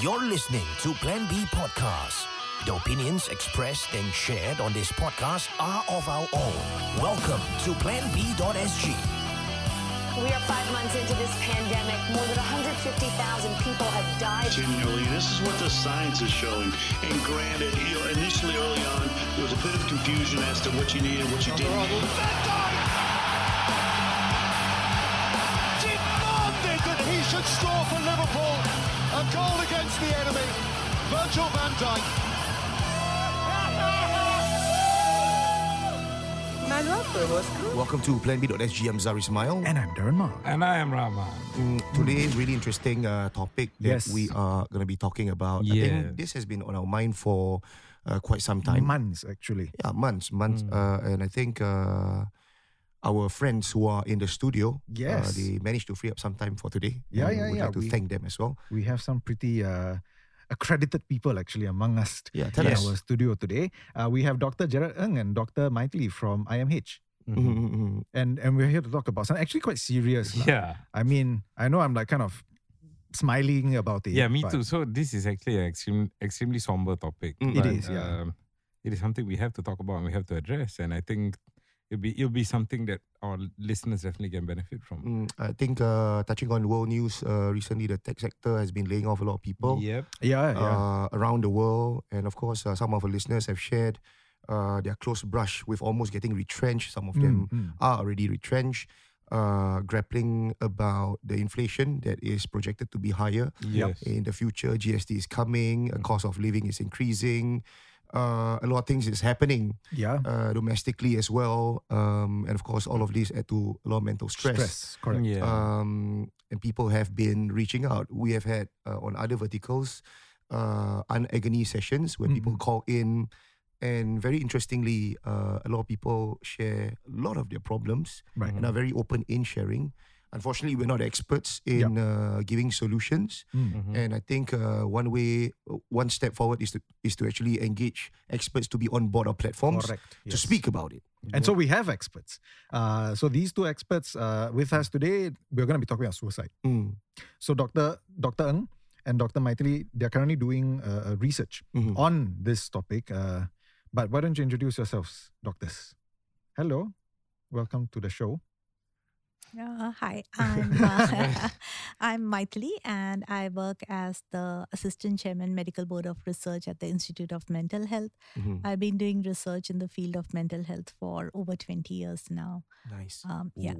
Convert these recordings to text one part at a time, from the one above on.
You're listening to Plan B Podcast. The opinions expressed and shared on this podcast are of our own. Welcome to planb.sg. We are five months into this pandemic. More than 150,000 people have died. Continually, this is what the science is showing. And granted, you know, initially early on, there was a bit of confusion as to what you needed, what you didn't need. demanded that he should score for Liverpool. A goal against the enemy. Virgil van Dijk. Welcome to Plan B.sg. I'm Zari Ismail. And I'm Darren Ma. And I am Rahman. Mm, today, really interesting uh, topic that Yes. we are going to be talking about. I Yes. think this has been on our mind for uh, quite some time. Months, actually. Yeah, months, months. Mm. Uh, and I think uh, our friends who are in the studio, uh, Yes. they managed to free up some time for today. Yeah, yeah, We'd yeah. like to We- thank them as well. We have some pretty uh, accredited people actually among us Yeah, tell in us. our studio today. Uh, we have Dr. Jared Ng and Dr. Mythily from IMH. Mhm, mhm, mhm. And, and we're here to talk about something actually quite serious. lah. Yeah. I mean, I know I'm like kind of smiling about it. Yeah, me too. So this is actually an extreme, extremely somber topic. Mm. It but, is, yeah. um, it is something we have to talk about and we have to address. And I think it'll be it'll be something that our listeners definitely can benefit from. Mm, I think uh, touching on world news, uh, recently the tech sector has been laying off a lot of people. Yep. Yeah, yeah. uh, around the world. And of course, uh, some of our listeners have shared uh, their close brush with almost getting retrenched. Some of them Mm, mm. are already retrenched, uh, grappling about the inflation that is projected to be higher Yes. in the future. GST is coming, uh, cost of living is increasing. Uh, a lot of things is happening yeah. uh, domestically as well, um, and of course, all of this add to a lot of mental stress. Stress, correct. Yeah. Um, and people have been reaching out. We have had uh, on other verticals, uh, unagony sessions where people Mhm. call in, and very interestingly, uh, a lot of people share a lot of their problems Right. and are very open in sharing. Unfortunately, we're not experts in uh, giving solutions, Mm. Mhm. and I think uh, one way, one step forward is to is to actually engage experts to be on board our platforms Correct. to yes. speak about it. And so we have experts. Uh, so these two experts uh, with us today, we're going to be talking about suicide. Mm. So Dr. Dr. Ng and Dr. Mythily, they're currently doing uh, research Mhm. on this topic. Uh, but why don't you introduce yourselves, doctors? Hello, welcome to the show. Uh, hi, I'm uh, I'm Mythily, and I work as the assistant chairman, medical board of research at the Institute of Mental Health. Mhm. I've been doing research in the field of mental health for over 20 years now. Nice. Um, yeah,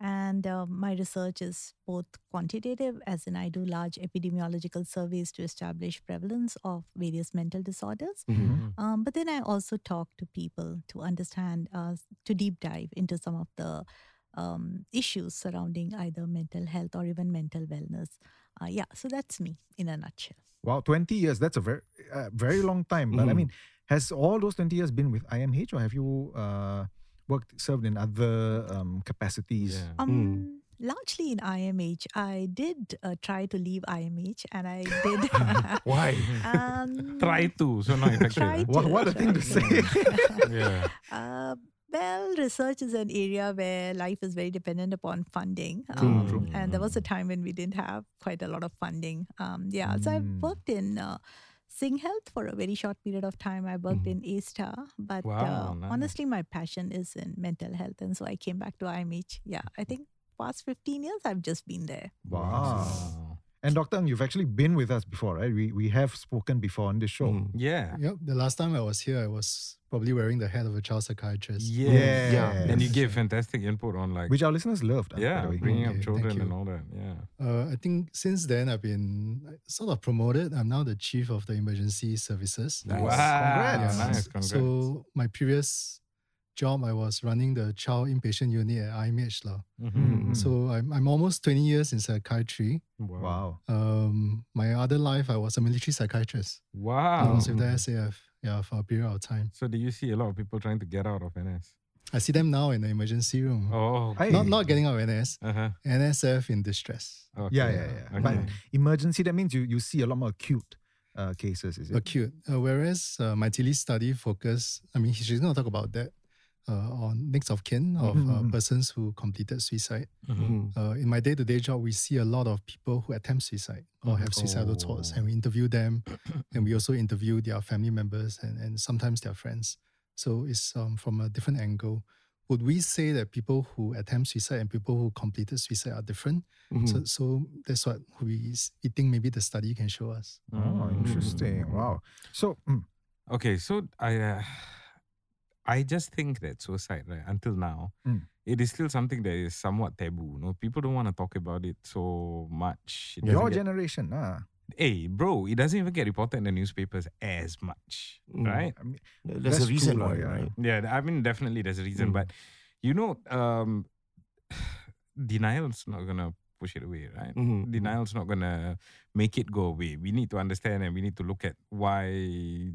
and uh, my research is both quantitative, as in I do large epidemiological surveys to establish prevalence of various mental disorders. Mhm. Um, but then I also talk to people to understand, uh, to deep dive into some of the um, issues surrounding either mental health or even mental wellness. Uh, yeah, so that's me in a nutshell. Wow, 20 years, that's a very, uh, very long time. But I Mhm. mean, has all those 20 years been with IMH or have you uh, worked, served in other um, capacities? Yeah. Um, Largely in IMH, I did uh, try to leave IMH, and I did. Why? um, Try to, so not effective. Try? What, what a thing to say. yeah. Uh, well, research is an area where life is very dependent upon funding. Um, true. And there was a time when we didn't have quite a lot of funding. Um, yeah, so I've Mm. worked in uh, SingHealth for a very short period of time. I worked in A-Star, but Wow, uh, nice. honestly, my passion is in mental health. And so I came back to IMH. Yeah, I think past 15 years, I've just been there. Wow. And Dr. Ng, you've actually been with us before, right? We, we have spoken before on this show. Mm. Yeah. Yep. The last time I was here, I was probably wearing the hat of a child psychiatrist. Yes. Yeah. And you Yes. gave fantastic input on like Which our listeners loved. by yeah, the way. bringing Okay, up children and all that. Yeah. Uh, I think since then I've been sort of promoted. I'm now the chief of the emergency services. Wow. Congrats. Nice. Congrats. So my previous job, I was running the child inpatient unit at IMH. lah. Mhm. Mm. So I'm, I'm almost 20 years in psychiatry. Wow. Wow. Um, my other life, I was a military psychiatrist. Wow. I Wow. was with the SAF yeah, for a period of time. So do you see a lot of people trying to get out of NS? I see them now in the emergency room. Oh. Hey. Not, not getting out of NS, Uh-huh. NSF in distress. Okay. Yeah, yeah, yeah. But emergency, that means you, you see a lot more acute uh, cases, is it? acute. Uh, whereas uh, Mythily's study focus, I mean, she's going to talk about that. Uh, or next of kin of uh, Mhm. persons who completed suicide. Mhm. Uh, in my day to day job, we see a lot of people who attempt suicide or have suicidal thoughts, and we interview them, and we also interview their family members and, and sometimes their friends. So it's um, from a different angle. Would we say that people who attempt suicide and people who completed suicide are different? Mhm. So, so that's what we, s- we think maybe the study can show us. Oh, interesting. Wow. So, mm, Okay, so I uh, I just think that suicide, right, until now, Mm. it is still something that is somewhat taboo. No, people don't want to talk about it so much. It your doesn't get- generation, ah, hey, bro, it doesn't even get reported in the newspapers as much, Mm. right? I mean, There's a reason why, yeah. right? Yeah, I mean, definitely there's a reason, Mm. but you know, um, denial's not gonna push it away, right? Mhm, mhm. Denial's not gonna make it go away. We need to understand and we need to look at why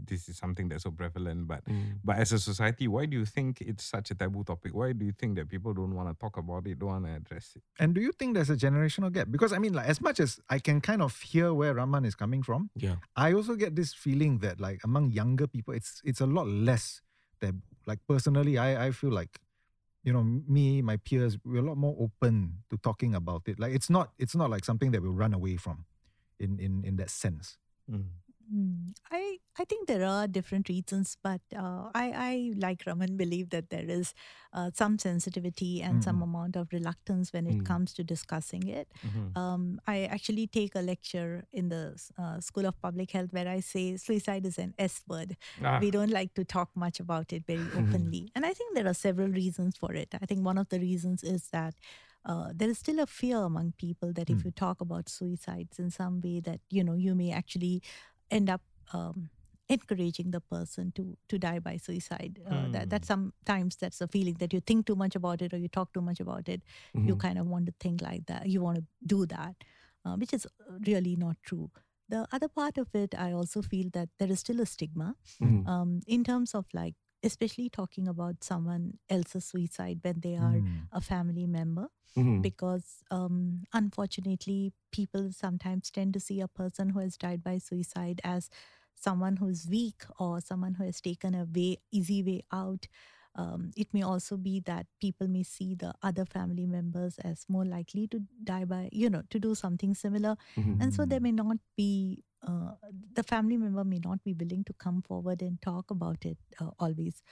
this is something that's so prevalent. But Mm. but as a society, why do you think it's such a taboo topic? Why do you think that people don't want to talk about it, don't want to address it? and do you think there's a generational gap? Because I mean, like, as much as I can kind of hear where Raman is coming from, Yeah. I also get this feeling that like among younger people, it's it's a lot less that like personally, I I feel like you know me my peers we're a lot more open to talking about it. Like it's not it's not like something that we'll run away from, in in in that sense. Mm, I I think there are different reasons, but uh, I I like Raman believe that there is uh, some sensitivity and some amount of reluctance when it Mm. comes to discussing it. Um, I actually take a lecture in the uh, School of Public Health where I say suicide is an S word. Ah. We don't like to talk much about it very openly, and I think there are several reasons for it. I think one of the reasons is that. Uh, there is still a fear among people that if you talk about suicides in some way that you know you may actually end up um, encouraging the person to to die by suicide. Uh, that that sometimes that's a feeling that you think too much about it or you talk too much about it. You Mhm. kind of want to think like that. You want to do that, uh, which is really not true. The other part of it, I also feel that there is still a stigma Mhm. um, in terms of like, especially talking about someone else's suicide when they are Mm. a family member Mhm. because um, unfortunately people sometimes tend to see a person who has died by suicide as someone who's weak or someone who has taken a way easy way out um, it may also be that people may see the other family members as more likely to die by you know to do something similar Mhm. and so there may not be uh, the family member may not be willing to come forward and talk about it uh, always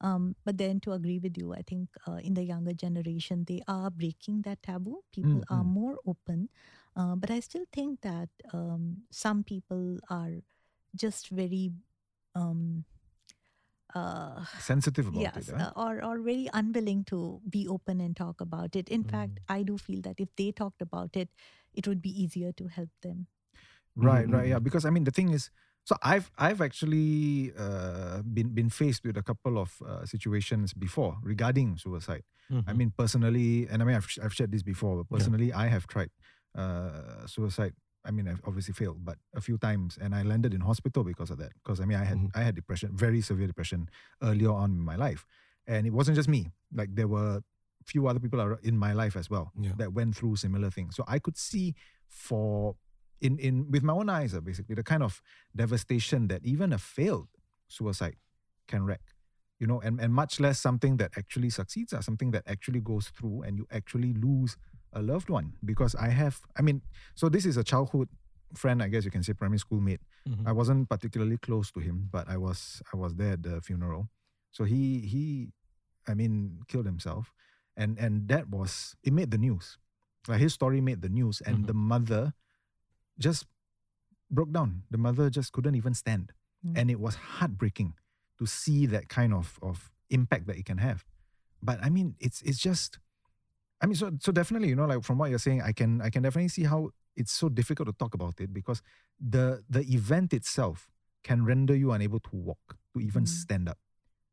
um, but then to agree with you i think uh, in the younger generation they are breaking that taboo people are Mm-mm. more open uh, but i still think that um, some people are just very um, uh, Sensitive about yes, it. uh, or or very unwilling to be open and talk about it. In fact, I do feel that if they talked about it, it would be easier to help them. Right, Mhm, right, yeah. mhm. Because I mean, the thing is, so I've I've actually uh, been been faced with a couple of uh, situations before regarding suicide. I mean, personally, and I mean, I've I've shared this before. But personally, I have tried uh, suicide. I mean, I've obviously failed, but a few times, and I landed in hospital because of that. Because I mean, I had Mhm. I had depression, very severe depression, earlier on in my life, and it wasn't just me. Like there were few other people in my life as well Yeah. that went through similar things. So I could see for in in with my own eyes, uh, basically the kind of devastation that even a failed suicide can wreak. You know, and, and much less something that actually succeeds or something that actually goes through and you actually lose a loved one. Because I have I mean, so this is a childhood friend, I guess you can say primary school mate. I wasn't particularly close to him, but I was I was there at the funeral. So he he I mean killed himself. And and that was it made the news. Like his story made the news and Mhm. the mother just broke down. The mother just couldn't even stand. Mm. And it was heartbreaking to see that kind of, of impact that it can have. But I mean, it's it's just I mean, so so definitely, you know, like from what you're saying, I can I can definitely see how it's so difficult to talk about it because the the event itself can render you unable to walk, to even Mm. stand up.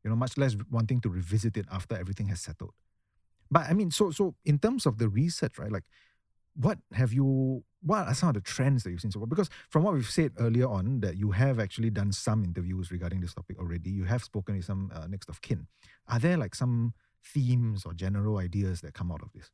You know, much less wanting to revisit it after everything has settled. But I mean, so so in terms of the research, right? Like, what have you? What are some of the trends that you've seen so far? Because from what we've said earlier on, that you have actually done some interviews regarding this topic already. You have spoken with some uh, next of kin. Are there like some themes or general ideas that come out of this?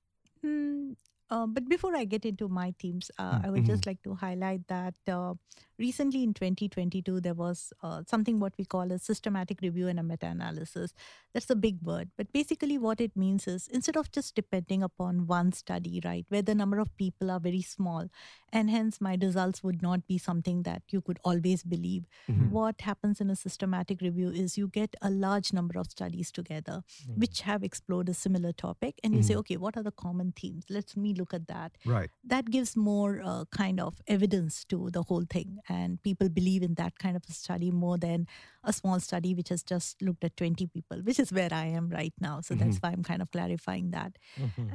Uh, but before I get into my themes, uh, Mm. I would just like to highlight that uh, recently in 2022, there was uh, something what we call a systematic review and a meta analysis. That's a big word. But basically, what it means is instead of just depending upon one study, right, where the number of people are very small, and hence my results would not be something that you could always believe, what happens in a systematic review is you get a large number of studies together which have explored a similar topic, and you say, okay, what are the common themes? Let's me look at that Right. that gives more uh, kind of evidence to the whole thing. And people believe in that kind of a study more than a small study which has just looked at 20 people which is where i am right now. So that's why i'm kind of clarifying that.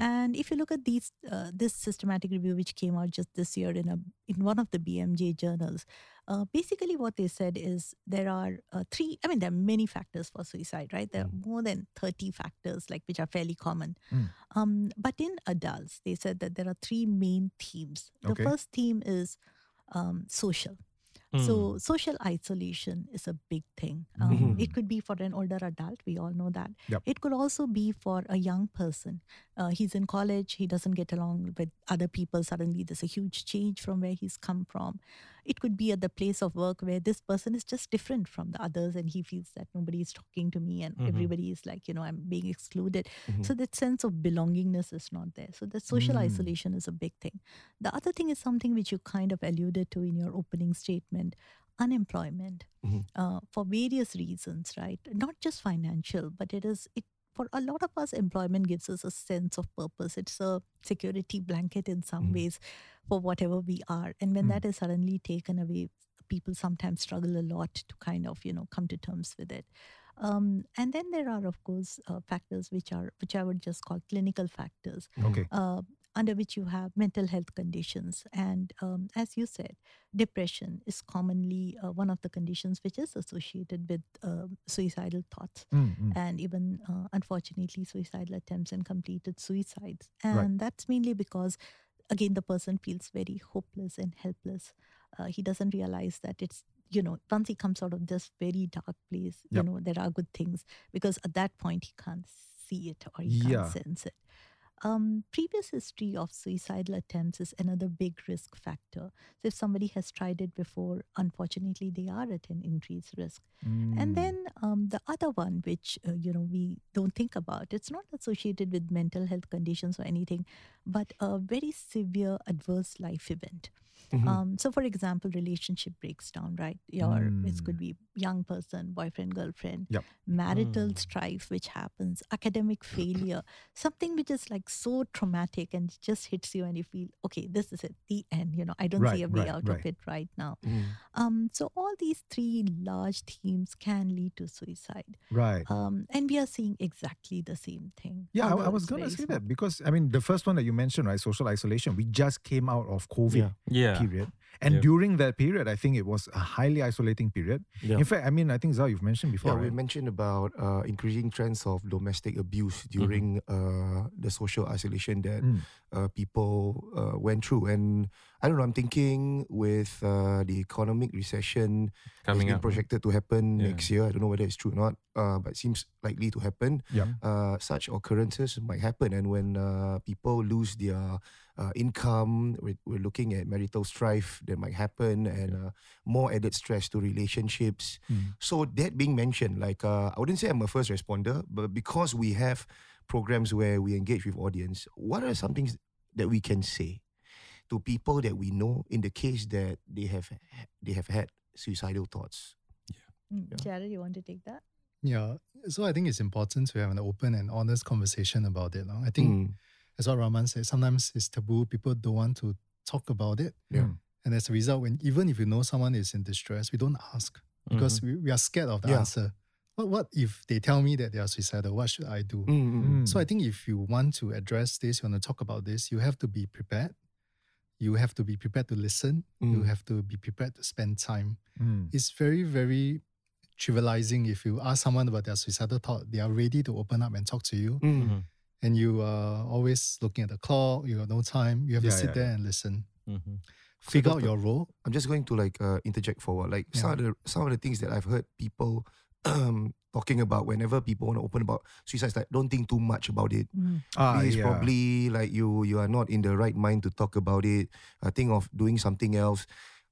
And if you look at these uh, this systematic review which came out just this year in a in one of the bmj journals uh, basically what they said is there are uh, three i mean there are many factors for suicide right there are more than 30 factors like which are fairly common um, but in adults they said that there are three main themes the Okay. first theme is um, social so social isolation is a big thing. Um, It could be for an older adult. We all know that. Yep. It could also be for a young person. Uh, he's in college. He doesn't get along with other people. Suddenly, there's a huge change from where he's come from. It could be at the place of work where this person is just different from the others, and he feels that nobody is talking to me, and everybody is like, you know, I'm being excluded. So that sense of belongingness is not there. So the social isolation is a big thing. The other thing is something which you kind of alluded to in your opening statement unemployment uh, for various reasons, right? Not just financial, but it is it for a lot of us employment gives us a sense of purpose. It's a security blanket in some ways for whatever we are. And when that is suddenly taken away people sometimes struggle a lot to kind of you know come to terms with it. Um, and then there are of course uh, factors which are which i would just call clinical factors. Okay. uh, under which you have mental health conditions. And um, as you said, depression is commonly uh, one of the conditions which is associated with uh, suicidal thoughts Mm, mm. and even, uh, unfortunately, suicidal attempts and completed suicides. Right. And that's mainly because, again, the person feels very hopeless and helpless. Uh, he doesn't realize that it's you know, once he comes out of this very dark place, you know, there are good things because at that point he can't see it or he Yeah. can't sense it. Um, previous history of suicidal attempts is another big risk factor. So if somebody has tried it before, unfortunately, they are at an increased risk. Mm. And then um, the other one, which uh, you know we don't think about, it's not associated with mental health conditions or anything, but a very severe adverse life event. Um, so, for example, relationship breaks down, right? Your it could be young person, boyfriend, girlfriend, Yep. marital strife, which happens, academic failure, something which is like so traumatic and just hits you, and you feel, okay, this is it, the end. You know, I don't Right, see a way right, out right. of it right now. Mm. Um, so all these three large themes can lead to suicide. Right. Um, and we are seeing exactly the same thing. Yeah, I, I was going to say small. that because I mean, the first one that you mentioned, right, social isolation. We just came out of COVID Yeah. Yeah. period, and Yep. during that period, I think it was a highly isolating period. Yeah. In fact, I mean, I think Zhao, you've mentioned before, Yeah, we mentioned about uh, increasing trends of domestic abuse during uh, the social isolation that Mm. uh, people uh, went through. And I don't know, I'm thinking with uh, the economic recession Coming has been up. projected to happen Yeah. next year. I don't know whether it's true or not, uh, but it seems likely to happen. Yep. Uh, such occurrences might happen. And when uh, people lose their uh, income, we're, we're looking at marital strife that might happen and uh, more added stress to relationships. So that being mentioned, like uh, I wouldn't say I'm a first responder, but because we have programs where we engage with audience, what are some things that we can say to people that we know in the case that they have they have had suicidal thoughts? Mm, Jared, you want to take that? Yeah. So I think it's important to have an open and honest conversation about it. no? I think, Mm. As what Rahman said, sometimes it's taboo. People don't want to talk about it. Yeah. And as a result, when even if you know someone is in distress, we don't ask because we, we are scared of the Yeah. answer. What, what if they tell me that they are suicidal? What should I do? Mm, mm, mm. So I think if you want to address this, you want to talk about this, you have to be prepared. You have to be prepared to listen. You Mm. have to be prepared to spend time. Mm. It's very, very trivializing if you ask someone about their suicidal thought, they are ready to open up and talk to you. Mm. And you are always looking at the clock, you have no time, you have Yeah, to sit yeah, there yeah. and listen. Mm-hmm. Figure out your role. I'm just going to like uh, interject forward. Like some of the some of the things that I've heard people um, talking about whenever people want to open about suicide, it's like don't think too much about it. Ah, This is yeah. probably like you you are not in the right mind to talk about it. Uh, think of doing something else.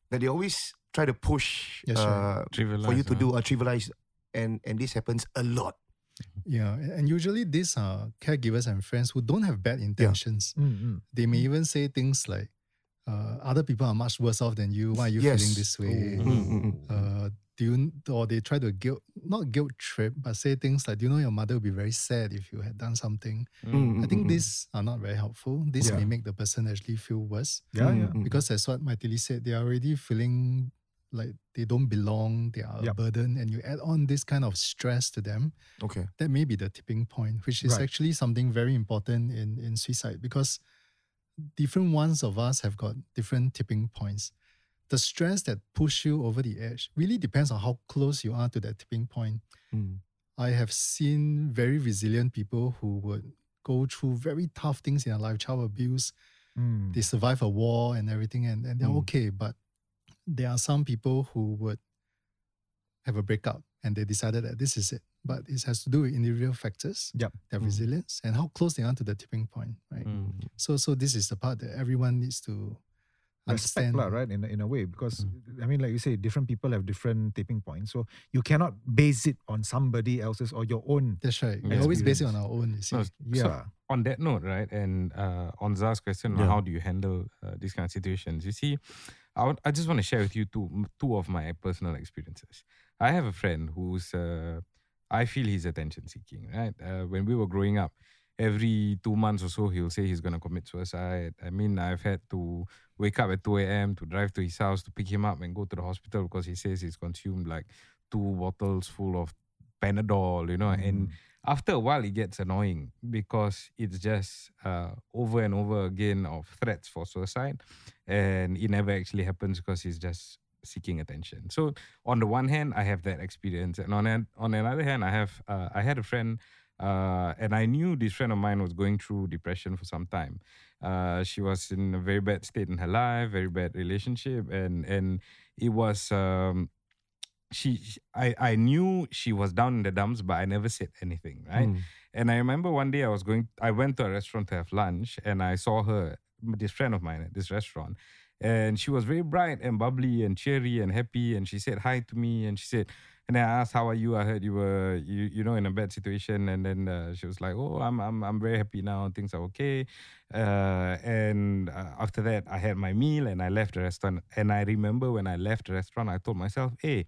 That they always try to push Yes, uh, for you to huh? do or trivialize, and and this happens a lot. Yeah, and usually these are caregivers and friends who don't have bad intentions. Mm, mm. They may even say things like, uh, "Other people are much worse off than you. Why are you feeling this way?" Mm, mm, mm. Uh, do you or they try to guilt not guilt trip, but say things like, "Do you know your mother would be very sad if you had done something?" Mm, I mm, think mm, these are not very helpful. This Yeah. may make the person actually feel worse Yeah, Mm, yeah. mm. because as what Mythily said, they are already feeling like they don't belong, they are Yep. a burden, and you add on this kind of stress to them, Okay. that may be the tipping point, which is Right. actually something very important in, in suicide because different ones of us have got different tipping points. The stress that push you over the edge really depends on how close you are to that tipping point. Mm. I have seen very resilient people who would go through very tough things in their life, child abuse, Mm. they survive a war and everything and, and they're Mm. okay. But there are some people who would have a breakup and they decided that this is it. But it has to do with individual factors, Yep. their Mm. resilience, and how close they are to the tipping point, right? Mm. So so this is the part that everyone needs to respect understand. lah, right? In a, in a way, because Mm. I mean, like you say, different people have different tipping points, so you cannot base it on somebody else's or your own. That's right. We always base it on our own, you see. No, so Yeah. on that note, right, and uh, on Zah's question, Yeah. how do you handle uh, these kind of situations? You see, I, I just want to share with you two two of my personal experiences. I have a friend who's uh, I feel he's attention seeking. Right, uh, when we were growing up, every two months or so he'll say he's gonna commit suicide. I mean, I've had to wake up at two a.m. to drive to his house to pick him up and go to the hospital because he says he's consumed like two bottles full of Panadol. You know, and after a while it gets annoying because it's just uh, over and over again of threats for suicide and it never actually happens because he's just seeking attention. So on the one hand i have that experience and on an, on another hand i have uh, i had a friend uh, and i knew this friend of mine was going through depression for some time. Uh, she was in a very bad state in her life very bad relationship and and it was um, she, she- I, I knew she was down in the dumps, but I never said anything, right? Mm. And I remember one day I was going, I went to a restaurant to have lunch, and I saw her, this friend of mine at this restaurant, and she was very bright and bubbly and cheery and happy, and she said hi to me, and she said, and then I asked, "How are you? I heard you were, you, you know, in a bad situation." And then uh, she was like, "Oh, I'm, I'm, I'm very happy now. Things are okay." Uh, and uh, after that, I had my meal and I left the restaurant. And I remember when I left the restaurant, I told myself, "Hey."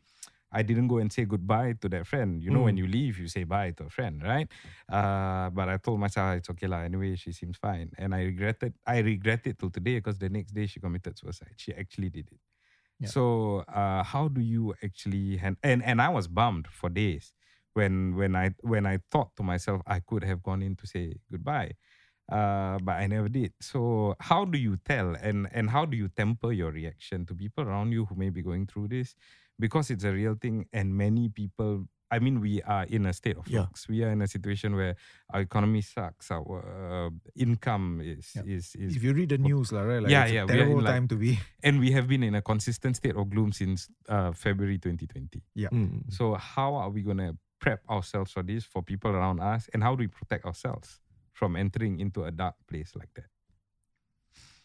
I didn't go and say goodbye to that friend. You know, when you leave, you say bye to a friend, right? Uh, but I told myself it's okay lah. Anyway, she seems fine, and I regretted. I regret it till today because the next day she committed suicide. She actually did it. Yeah. So, uh, how do you actually hand? And and I was bummed for days when when I when I thought to myself I could have gone in to say goodbye, uh, but I never did. So, how do you tell and and how do you temper your reaction to people around you who may be going through this? Because it's a real thing, and many people. I mean, we are in a state of Yeah. flux. We are in a situation where our economy sucks. Our uh, income is Yeah. is is If you read the news, lah, right? Like Yeah, it's yeah, a we in, terrible like- time to be. and we have been in a consistent state of gloom since uh, February 2020. Mm. So how are we going to prep ourselves for this for people around us and how do we protect ourselves from entering into a dark place like that?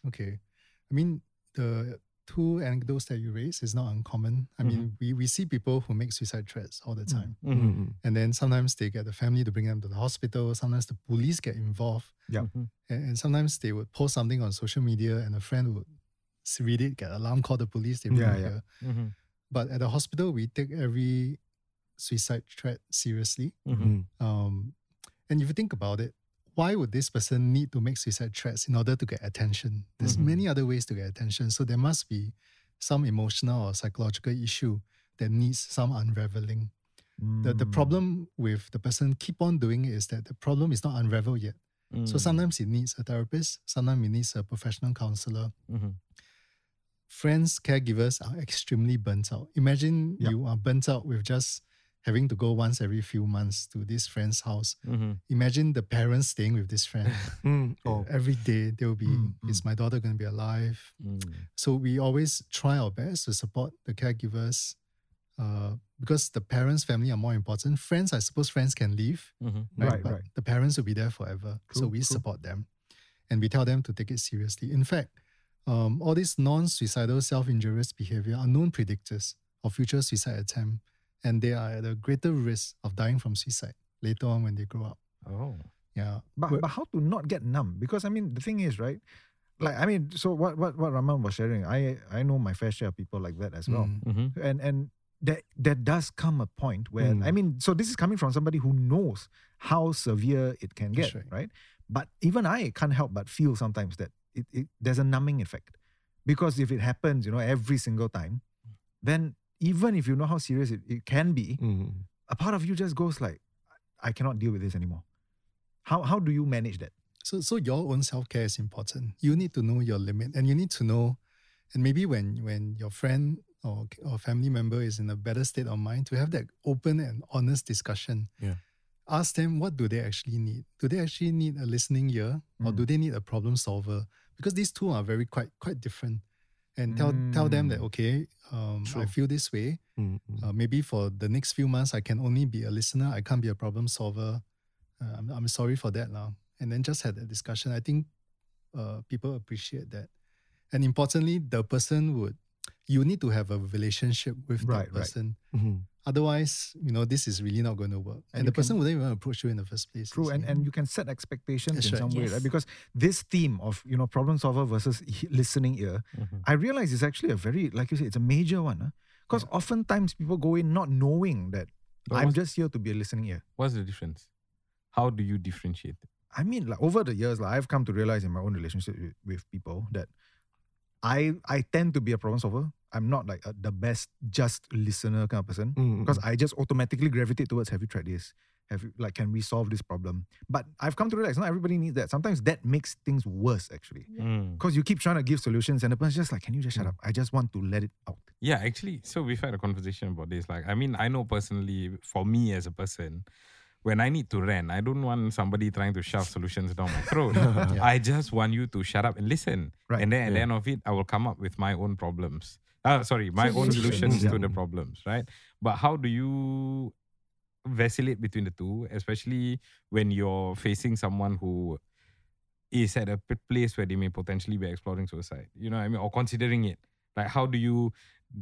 Okay. I mean, the two anecdotes that you raised is not uncommon. I mean, we, we see people who make suicide threats all the time. Mm. And then sometimes they get the family to bring them to the hospital. Sometimes the police get involved. Yeah. And, and sometimes they would post something on social media and a friend would read it, get alarm, call the police, they bring Yeah, it yeah. here. But at the hospital, we take every suicide threat seriously. Mm. Um, and if you think about it, why would this person need to make suicide threats in order to get attention? There's Mhm. many other ways to get attention. So there must be some emotional or psychological issue that needs some unraveling. The, the Mm. problem with the person keep on doing it is that the problem is not unraveled yet. So Mm. sometimes it needs a therapist, sometimes it needs a professional counselor. Mhm. Friends, caregivers are extremely burnt out. Imagine Yeah. you are burnt out with just having to go once every few months to this friend's house. Mhm. Imagine the parents staying with this friend. Mm. Oh. Every day they'll be, Mm, is my daughter going to be alive? Mm. So we always try our best to support the caregivers, uh, because the parents' family are more important. Friends, I suppose friends can leave, Mhm. Right, but right. the parents will be there forever. so we true. support them and we tell them to take it seriously. In fact, um, all these non suicidal self injurious behavior are known predictors of future suicide attempt, and they are at a greater risk of dying from suicide later on when they grow up. Oh. Yeah. But, But- but how to not get numb? Because I mean, the thing is, right? Like I mean, so what what what Raman was sharing, I I know my fair share of people like that as well, Mm. Mm-hmm. and and there there does come a point where Mm. I mean, so this is coming from somebody who knows how severe it can get, right. right. But even I can't help but feel sometimes that it, it there's a numbing effect, because if it happens, you know, every single time, then even if you know how serious it, it can be, Mm. a part of you just goes like, I cannot deal with this anymore. How how do you manage that? So, so your own self care is important. You need to know your limit, and you need to know, and maybe when when your friend or or family member is in a better state of mind, to have that open and honest discussion. Yeah. Ask them what do they actually need. Do they actually need a listening ear, or do they need a problem solver? Because these two are very quite quite different. And tell tell them that Mm. okay, um, I feel this way. Mm. Mm. Uh, maybe for the next few months, I can only be a listener. I can't be a problem solver. Uh, I'm, I'm sorry for that now. And then just had a discussion. I think uh, people appreciate that. And importantly, the person would, you need to have a relationship with Right, that right. person. Otherwise, you know, this is really not going to work. And, And the person can- wouldn't even approach you in the first place. True, and, and you can set expectations That's in right. some way, Yes. right? Because this theme of you know problem solver versus listening ear, Mhm. I realize is actually a very like you say, it's a major one. Because oftentimes people go in not knowing that But I'm just here to be a listening ear. What's the difference? How do you differentiate? I mean, like over the years, like I've come to realize in my own relationship with, with people that I I tend to be a problem solver. I'm not like a, the best just listener kind of person Mm, because mm. I just automatically gravitate towards have you tried this? Have you like can we solve this problem? But I've come to realize not everybody needs that. Sometimes that makes things worse actually. Mm. Because you keep trying to give solutions and the person's just like, can you just shut Mm. up? I just want to let it out. Yeah, actually, so we've had a conversation about this. Like, I mean, I know personally, for me as a person, when I need to rant, I don't want somebody trying to shove solutions down my throat. I just want you to shut up and listen. Right. And then at the end of it, I will come up with my own problems. Uh, sorry, my own Solutions. solutions to the problems, right? But how do you vacillate between the two, especially when you're facing someone who is at a p- place where they may potentially be exploring suicide, you know what I mean, or considering it. Like, how do you,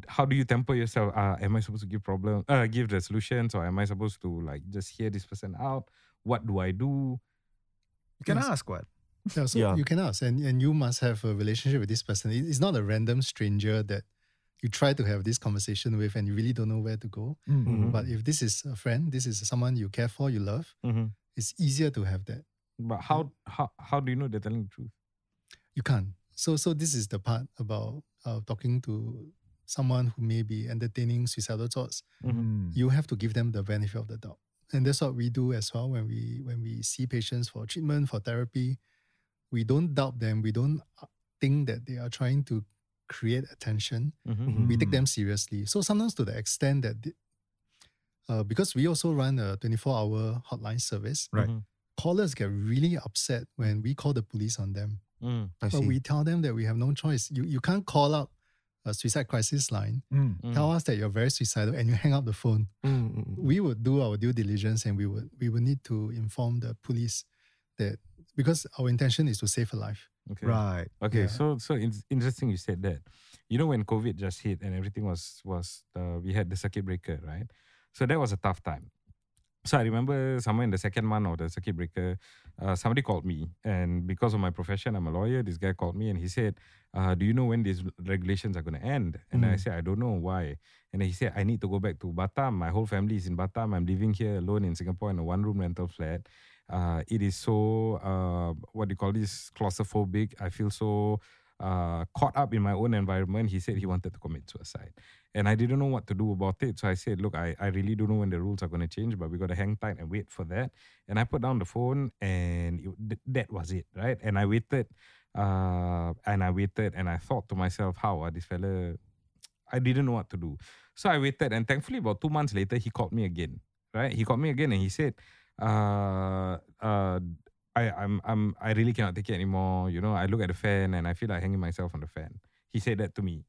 how do you temper yourself? Uh, am I supposed to give problem, uh, give the solutions, or am I supposed to like just hear this person out? What do I do? You can Yes. ask what? Yeah, so Yeah. you can ask, and, and you must have a relationship with this person. It's not a random stranger that you try to have this conversation with and you really don't know where to go. Mhm. But if this is a friend, this is someone you care for, you love, Mm-hmm. it's easier to have that. But how, how, how do you know they're telling the truth? You can't. So, so this is the part about uh, talking to someone who may be entertaining suicidal thoughts. Mm. You have to give them the benefit of the doubt, and that's what we do as well when we when we see patients for treatment for therapy. We don't doubt them. We don't uh, think that they are trying to create attention. Mm-hmm. we take them seriously. So sometimes to the extent that, the- uh, because we also run a 24 hour hotline service, Right. Mm-hmm. callers get really upset when we call the police on them. Mm. But see. we tell them that we have no choice. You, you can't call up a suicide crisis line, Mm. Mm. tell us that you're very suicidal, and you hang up the phone. Mm, mm, mm. We would do our due diligence and we would we would need to inform the police that because our intention is to save a life. Okay. Right. Okay, Yeah. so so it's interesting you said that. You know when COVID just hit and everything was was uh, we had the circuit breaker, right? So that was a tough time. So I remember somewhere in the second month of the circuit breaker, uh, somebody called me, and because of my profession, I'm a lawyer. This guy called me and he said, uh, "Do you know when these regulations are going to end?" And I Mm. said, "I don't know why." And he said, "I need to go back to Batam. My whole family is in Batam. I'm living here alone in Singapore in a one-room rental flat. Uh, it is so uh, what do you call this claustrophobic. I feel so." uh, caught up in my own environment, he said he wanted to commit suicide. And I didn't know what to do about it. So I said, look, I, I really don't know when the rules are going to change, but we got to hang tight and wait for that. And I put down the phone and it, th- that was it, right? And I waited uh, and I waited and I thought to myself, how are this fella, I didn't know what to do. So I waited and thankfully about two months later, he called me again, right? He called me again and he said, uh, uh, I, I'm, I'm, I really cannot take it anymore. You know, I look at the fan and I feel like hanging myself on the fan. He said that to me.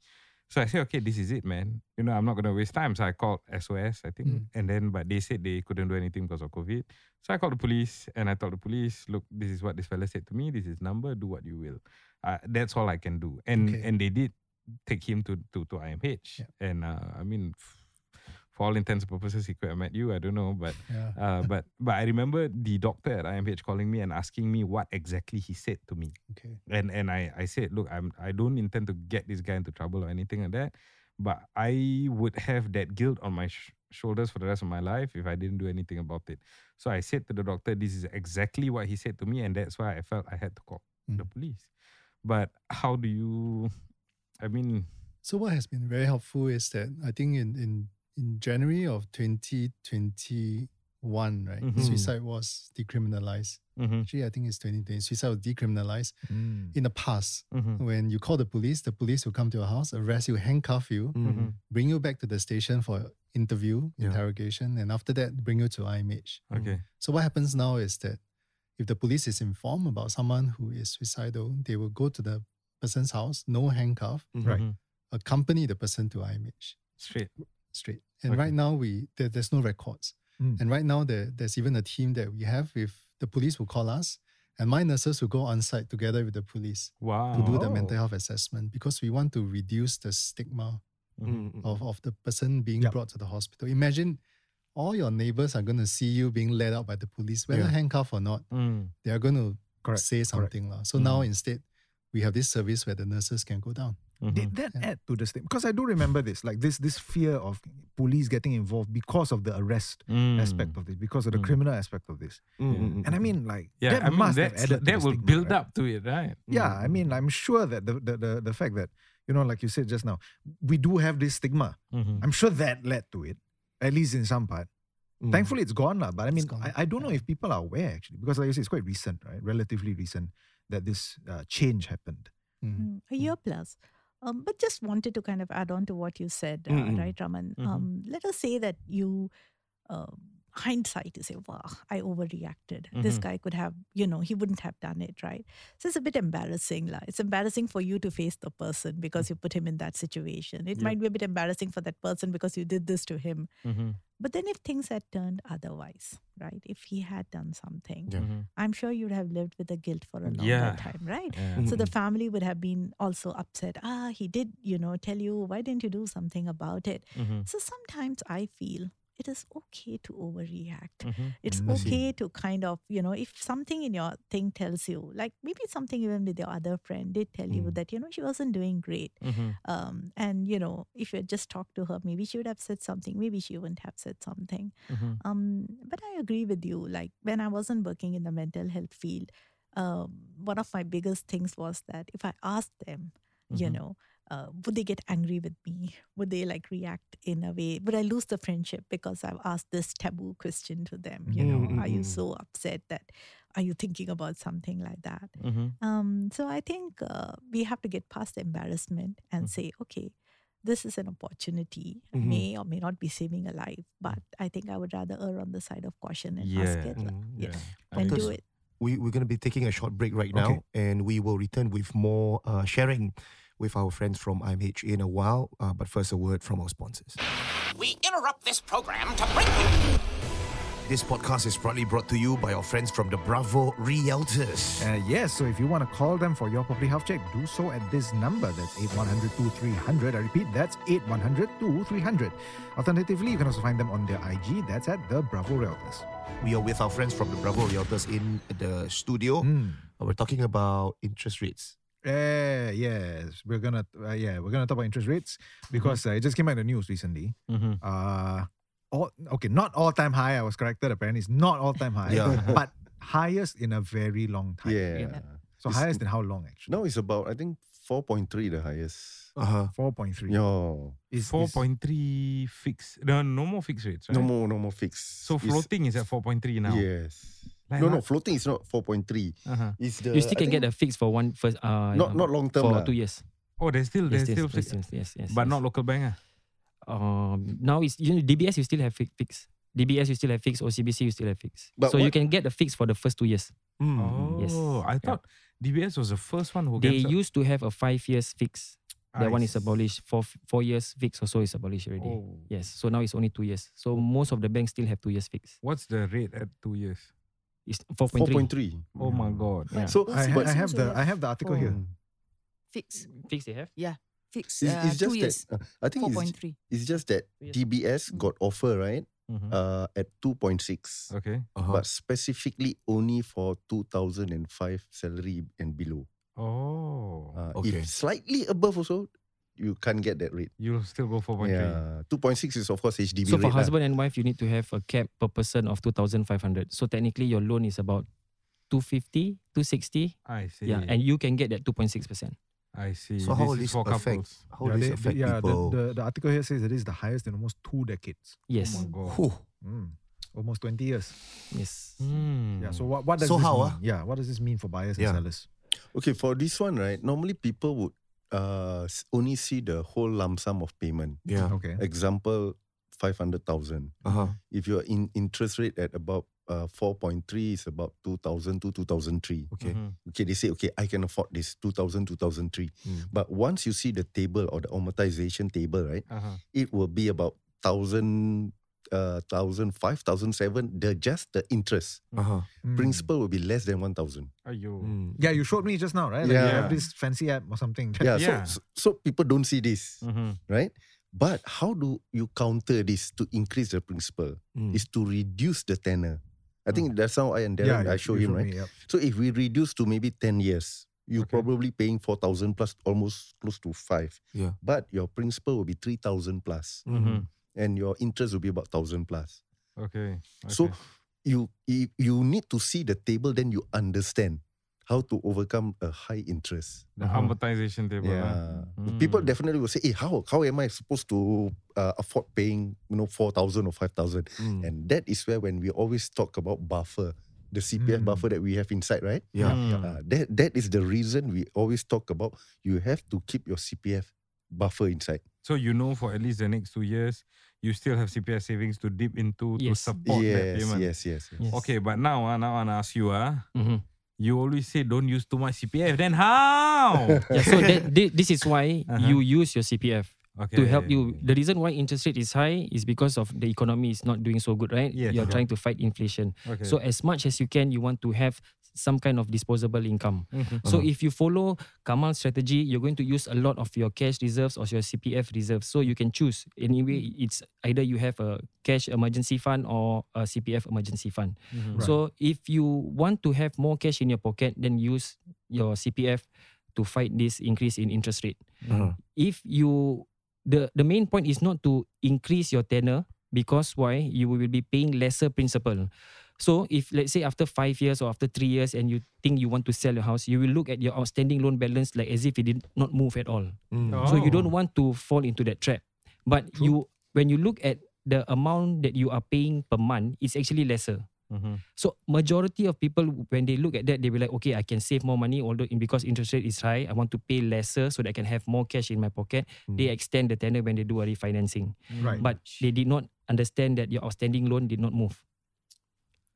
So I said, okay, this is it, man. You know, I'm not gonna waste time. So I called SOS, I think, Mm. and then but they said they couldn't do anything because of COVID. So I called the police and I told the police, look, this is what this fella said to me. This is number. Do what you will. Uh, that's all I can do. And Okay. and they did take him to to to IMH. Yeah. And uh, I mean, f- for all intents and purposes, he could have met you. I don't know, but Yeah. uh, but but I remember the doctor at IMH calling me and asking me what exactly he said to me. Okay. And and I, I said, look, I'm I don't intend to get this guy into trouble or anything like that, but I would have that guilt on my sh- shoulders for the rest of my life if I didn't do anything about it. So I said to the doctor, this is exactly what he said to me, and that's why I felt I had to call the Mm. police. But how do you? I mean, So what has been very helpful is that I think in in in January of 2021, right, Mhm. suicide was decriminalized. mhm, Actually, I think it's 2020. Suicide was decriminalized Mm. in the past. mhm, When you call the police, the police will come to your house, arrest you, handcuff you, mhm. bring you back to the station for interview, Yeah. interrogation, and after that, bring you to IMH. okay, So what happens now is that if the police is informed about someone who is suicidal, they will go to the person's house, no handcuff, Right. mhm. accompany the person to IMH straight, straight. And Okay. right now we there, there's no records. Mm. And right now there, there's even a team that we have if the police will call us and my nurses will go on site together with the police wow, to do the mental health assessment because we want to reduce the stigma Mhm. of, of the person being Yep. brought to the hospital. Imagine all your neighbors are going to see you being led out by the police, whether Yeah. handcuffed or not. Mm. They are going to Correct, say correct. something. lah. So now Mm. instead, we have this service where the nurses can go down. Mhm. Did that Yeah. add to the state? Because I do remember this, like this this fear of police getting involved because of the arrest Mm. aspect of this, because of the Mm. criminal aspect of this. Mm, And I mean, like Yeah, that I mean must have that's, added to that the will stigma, build right? up to it, right? Yeah, I mean, I'm sure that the, the the the fact that you know, like you said just now, we do have this stigma. Mhm. I'm sure that led to it, at least in some part. mm. Thankfully, it's gone now. But I mean, I, I don't know if people are aware actually, because like you said, it's quite recent, right? Relatively recent that this uh, change happened. Mm. Mm, a year plus. Um, but just wanted to kind of add on to what you said, uh, Mm-mm. right, Raman? Mhm. Um, let us say that you, um, hindsight, you say, wow, I overreacted. This Mhm. guy could have, you know, he wouldn't have done it, right? So it's a bit embarrassing. lah. It's embarrassing for you to face the person because you put him in that situation. It Yep. might be a bit embarrassing for that person because you did this to him. But then if things had turned otherwise, right? If he had done something, Yeah. Mhm. I'm sure you'd have lived with the guilt for a longer Yeah. time, right? Yeah. So the family would have been also upset. Ah, he did, you know, tell you, why didn't you do something about it? Mhm. So sometimes I feel it is okay to overreact. Mhm. It's Mm. okay to kind of, you know, if something in your thing tells you, like maybe something even with your other friend did tell you Mm. that, you know, she wasn't doing great. Mhm. Um, and, you know, if you had just talked to her, maybe she would have said something, maybe she wouldn't have said something. Mhm. Um, but I agree with you. Like when I wasn't working in the mental health field, um, one of my biggest things was that if I asked them, you Mhm. know, uh, would they get angry with me? Would they like react in a way? Would I lose the friendship because I've asked this taboo question to them? You know, are you so upset that? Are you thinking about something like that? Mhm. Um, so I think uh, we have to get past the embarrassment and Mm. say, okay, this is an opportunity, Mhm. may or may not be saving a life, but I think I would rather err on the side of caution and ask it. Mm, yeah. know, I and do it. we, we're going to be taking a short break right now Okay. and we will return with more uh, sharing with our friends from IMH in a while. Uh, but first, a word from our sponsors. We interrupt this program to bring you. This podcast is proudly brought to you by our friends from the Bravo Realtors. Uh, yes, so if you want to call them for your property health check, do so at this number. That's 8100 2300. I repeat, that's 8100 2300. Alternatively, you can also find them on their IG. That's at the Bravo Realtors. We are with our friends from the Bravo Realtors in the studio. Mm. We're talking about interest rates. Uh, yes, we're gonna uh, yeah we're gonna talk about interest rates because uh, it just came out in the news recently. Mhm. Uh, all okay, not all time high. I was corrected. Apparently, it's not all time high. Yeah. but highest in a very long time. Yeah. So It's- highest in how long actually? Now it's about I think four point three the highest. Uh-huh. Four point three. Yo. Is Four point three fixed. No, no more fixed rates. Right? No more no more fixed. So It's- floating is at four point three now. Yes. Like no, no, floating is not four point three. Uh-huh. It's the you still can get a fix for one first. Uh, Not- not long term for lah. two years. Oh, there's still Yes, there's yes, still yes, fixed, yes, yes, yes, but yes. not local bank. Ah. Um, now it's you know DBS you still have fi- fix. DBS you still have fix. OCBC you still have fix. But so you can get the fix for the first two years. Mm. Oh, Yes. I Yeah. thought DBS was the first one who They gets. a- used to have a five years fix. That I one is abolished. For f- four years fixed also is abolished already. Oh. Yes. So now it's only two years. So most of the banks still have two years fix. What's the rate at two years? It's four point three. 4.3. Oh my god. Yeah. So, I, ha- I have the have I have the article here. Fix. Fixed they have. Yeah. Fix. It's, uh, it's just two years. that uh, I think Four it's, point three. it's just that Two. DBS got offer right Mhm. uh, at 2.6, Okay. Uh-huh. but specifically only for 2005 salary and below. Oh. Uh, Okay. If slightly above also, you can't get that rate. You'll still go 4.3. Yeah, 2.6 is of course HDB So for rate lah. husband and wife, you need to have a cap per person of two thousand five hundred. So technically, your loan is about 250, 260. I see. Yeah, and you can get that two point six percent. I see. So how will this is this affect? couples. How yeah, this they- affect yeah, people? the, the article here says that it is the highest in almost two decades. Yes. Oh my god. Mm, almost 20 years. Yes. Hmm. Yeah. So what, what does So this how, mean? ah? Yeah. What does this mean for buyers Yeah. and sellers? Okay, for this one, right? Normally people would uh only see the whole lump sum of payment. Yeah. Okay. Example, five hundred thousand. Uh-huh. If your in interest rate at about uh four point three is about two thousand to two thousand three. Okay. Mhm. Okay, they say okay, I can afford this 2000 2003. Mm. But once you see the table or the amortization table, right? Uh-huh. It will be about thousand uh thousand five thousand seven. The just the interest Uh-huh. Mm. principal will be less than one thousand. Ayo. Mm. Yeah, you showed me just now, right? Like you Yeah. have this fancy app or something. Yeah, Yeah. So, so so people don't see this, Mhm. right? But how do you counter this to increase the principal? Mm. Is to reduce the tenor. I think that's how I and Darren yeah, I show you him, right? me, yep. So if we reduce to maybe 10 years, you're Okay. probably paying 4,000 plus almost close to 5. Yeah. But your principal will be 3,000 plus Mhm. And your interest will be about 1,000 plus. Okay. So okay. you, you you need to see the table then you understand how to overcome a high interest. the amortization table. Yeah. huh? People Mm. definitely will say, hey, how, how am I supposed to uh, afford paying, you know, 4,000 or 5,000? Mm. And that is where when we always talk about buffer, the CPF Mm. buffer that we have inside, right? Yeah. Mm. Uh, that that is the reason we always talk about you have to keep your CPF buffer inside. So you know for at least the next two years, you still have CPF savings to dip into to Yes. support that payment. yes, yes, yes. Yes. Okay, but now, uh, now I wanna ask you, uh, Mhm. you always say don't use too much CPF. Then how? Yeah. So that, this is why Uh-huh. you use your CPF. okay. to help you. The reason why interest rate is high is because of the economy is not doing so good, right? Yes. You're Yeah. trying to fight inflation. Okay. So as much as you can, you want to have some kind of disposable income. Mhm. So if you follow Kamal's strategy, you're going to use a lot of your cash reserves or your CPF reserves. So you can choose. Anyway, it's either you have a cash emergency fund or a CPF emergency fund. Mhm. So if you want to have more cash in your pocket, then use your CPF to fight this increase in interest rate. Uh-huh. If you the the main point is not to increase your tenor because why you will be paying lesser principal. So if let's say after five years or after three years and you think you want to sell your house, you will look at your outstanding loan balance like as if it did not move at all. Mm. So you Oh. don't want to fall into that trap. But you when you look at the amount that you are paying per month, it's actually lesser. Mhm. So majority of people when they look at that, they will like, okay, I can save more money, although in, because interest rate is high, I want to pay lesser so that I can have more cash in my pocket. They extend the tenor when they do a refinancing. Right. But they did not understand that your outstanding loan did not move.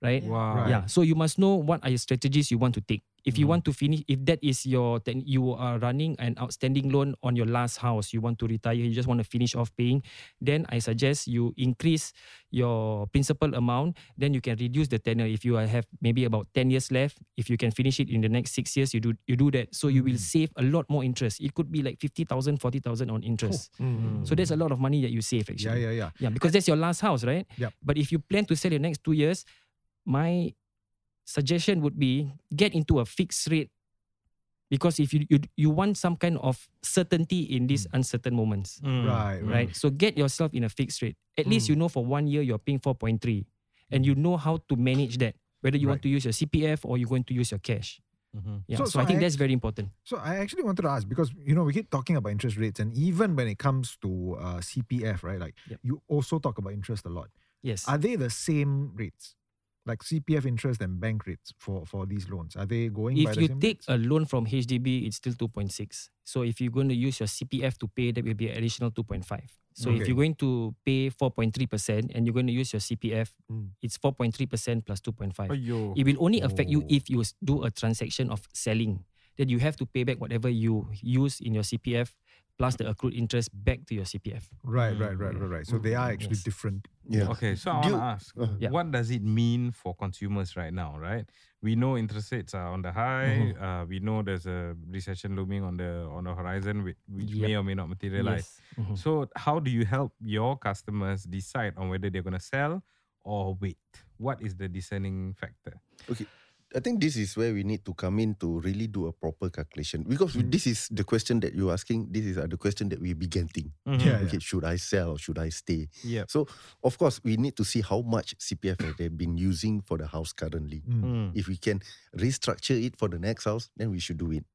Right? Wow. Right. Yeah. So you must know what are your strategies you want to take. If you Mm. want to finish, if that is your, then you are running an outstanding loan on your last house, you want to retire, you just want to finish off paying, then I suggest you increase your principal amount. Then you can reduce the tenure. If you have maybe about ten years left, if you can finish it in the next six years, you do you do that. So you will Mm. save a lot more interest. It could be like 50,000, 40,000 on interest. Mm. So that's a lot of money that you save actually. yeah, yeah. Yeah, Yeah, because that's your last house, right? Yeah. But if you plan to sell your next two years, my suggestion would be get into a fixed rate. Because if you you, you want some kind of certainty in these uncertain moments, Mm. Right, Mm. right? So get yourself in a fixed rate. At least you know for one year you're paying 4.3 and you know how to manage that. Whether you want to use your CPF or you're going to use your cash. Mhm. Yeah. So- So, so I think I that's very important. So I actually wanted to ask because you know we keep talking about interest rates, and even when it comes to uh, CPF, right? Like Yep. you also talk about interest a lot. Yes. Are they the same rates, like CPF interest and bank rates for for these loans? Are they going? by if the you same take rates? a loan from HDB, it's still 2.6. So if you're going to use your CPF to pay, that will be additional 2.5. So if you're going to pay 4.3% and you're going to use your CPF, Mm. it's 4.3% plus 2.5. Ayo. It will only affect you Oh. if you do a transaction of selling. Then you have to pay back whatever you use in your CPF plus the accrued interest back to your CPF. Right, right, right, right, right. So they are actually Yes. different. Okay, so I want to you- ask, uh-huh. Yeah. what does it mean for consumers right now, right? We know interest rates are on the high. Uh, we know there's a recession looming on the on the horizon, which, which may or may not materialize. Yes. Mhm. So, how do you help your customers decide on whether they're going to sell or wait? What is the discerning factor? Okay. I think this is where we need to come in to really do a proper calculation because this is the question that you're asking. This is uh, the question that we be getting. Mhm. Yeah, Okay, should I sell or should I stay? Yep. So of course we need to see how much CPF they've been using for the house currently. Mm. If we can restructure it for the next house, then we should do it.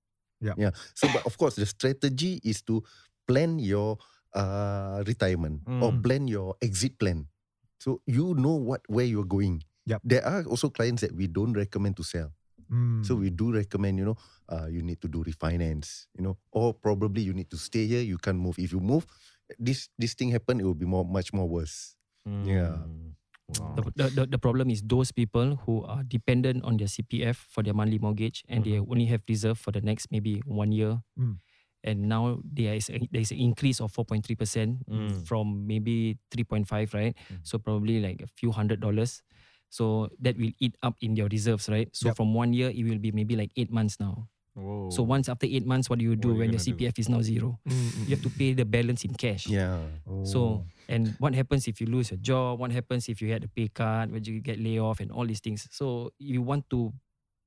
Yeah. Yeah. So but of course the strategy is to plan your uh, retirement or Mm. plan your exit plan. So you know what where you're going. Yep. There are also clients that we don't recommend to sell. Mm. So we do recommend, you know, uh, you need to do refinance, you know, or probably you need to stay here. You can't move. If you move, this this thing happen, it will be more much more worse. Yeah. Mm. Wow. The, the, the, the problem is those people who are dependent on their CPF for their monthly mortgage and they only have reserve for the next maybe one year. Mm. And now there is a, there is an increase of 4.3% Mm. from maybe 3.5, right? So probably like a few hundred dollars. So that will eat up in your reserves, right? So Yep. from one year, it will be maybe like eight months now. Whoa. So once after eight months, what do you do you when your gonna do? CPF is now zero? Mm, mm, you have to mm. pay the balance in cash. Yeah. So oh. and what happens if you lose your job? What happens if you had a pay cut? When you get laid off and all these things? So you want to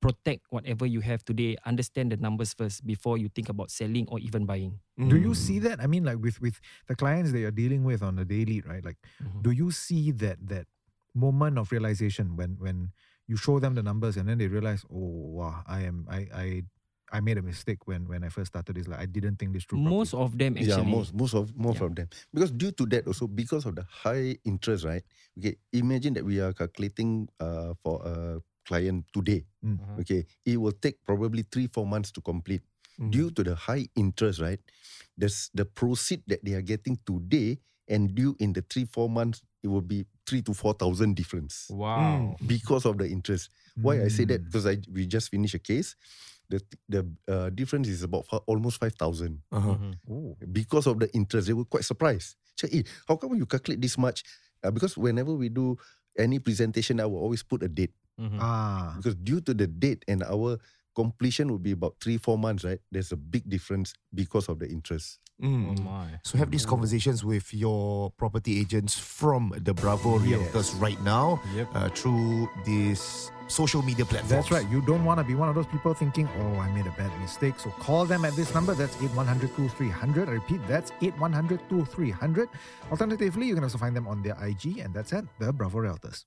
protect whatever you have today. Understand the numbers first before you think about selling or even buying. Do you see that? I mean, like with with the clients that you're dealing with on a daily, right? Like, Mhm. do you see that that moment of realization when when you show them the numbers and then they realize, oh wow, I am I I I made a mistake when when I first started this. Like I didn't think this through. Most properly. of them actually. Yeah, most most of most Yeah. of them. Because due to that also, because of the high interest, right? Okay, imagine that we are calculating uh for a client today. Mm. Uh-huh. Okay, it will take probably three four months to complete. Due to the high interest, right? There's the proceed that they are getting today and due in the three four months, it will be three to four thousand difference Wow. because of the interest. Why I say that Mm. because I we just finished a case. The the uh, difference is about almost five thousand Uh-huh. Mhm. Oh. because of the interest. They were quite surprised. Say, eh, how come you calculate this much? Uh, because whenever we do any presentation, I will always put a date Mhm. Ah. because due to the date and our completion will be about three four months. Right, there's a big difference because of the interest. Oh Mm. my. So have these conversations with your property agents from the Bravo Realtors right now Yep. uh, through this social media platforms. That's right. You don't want to be one of those people thinking, oh, I made a bad mistake. So call them at this number. That's 8100 2300. I repeat, that's 8100 2300. Alternatively, you can also find them on their IG, and that's at the Bravo Realtors.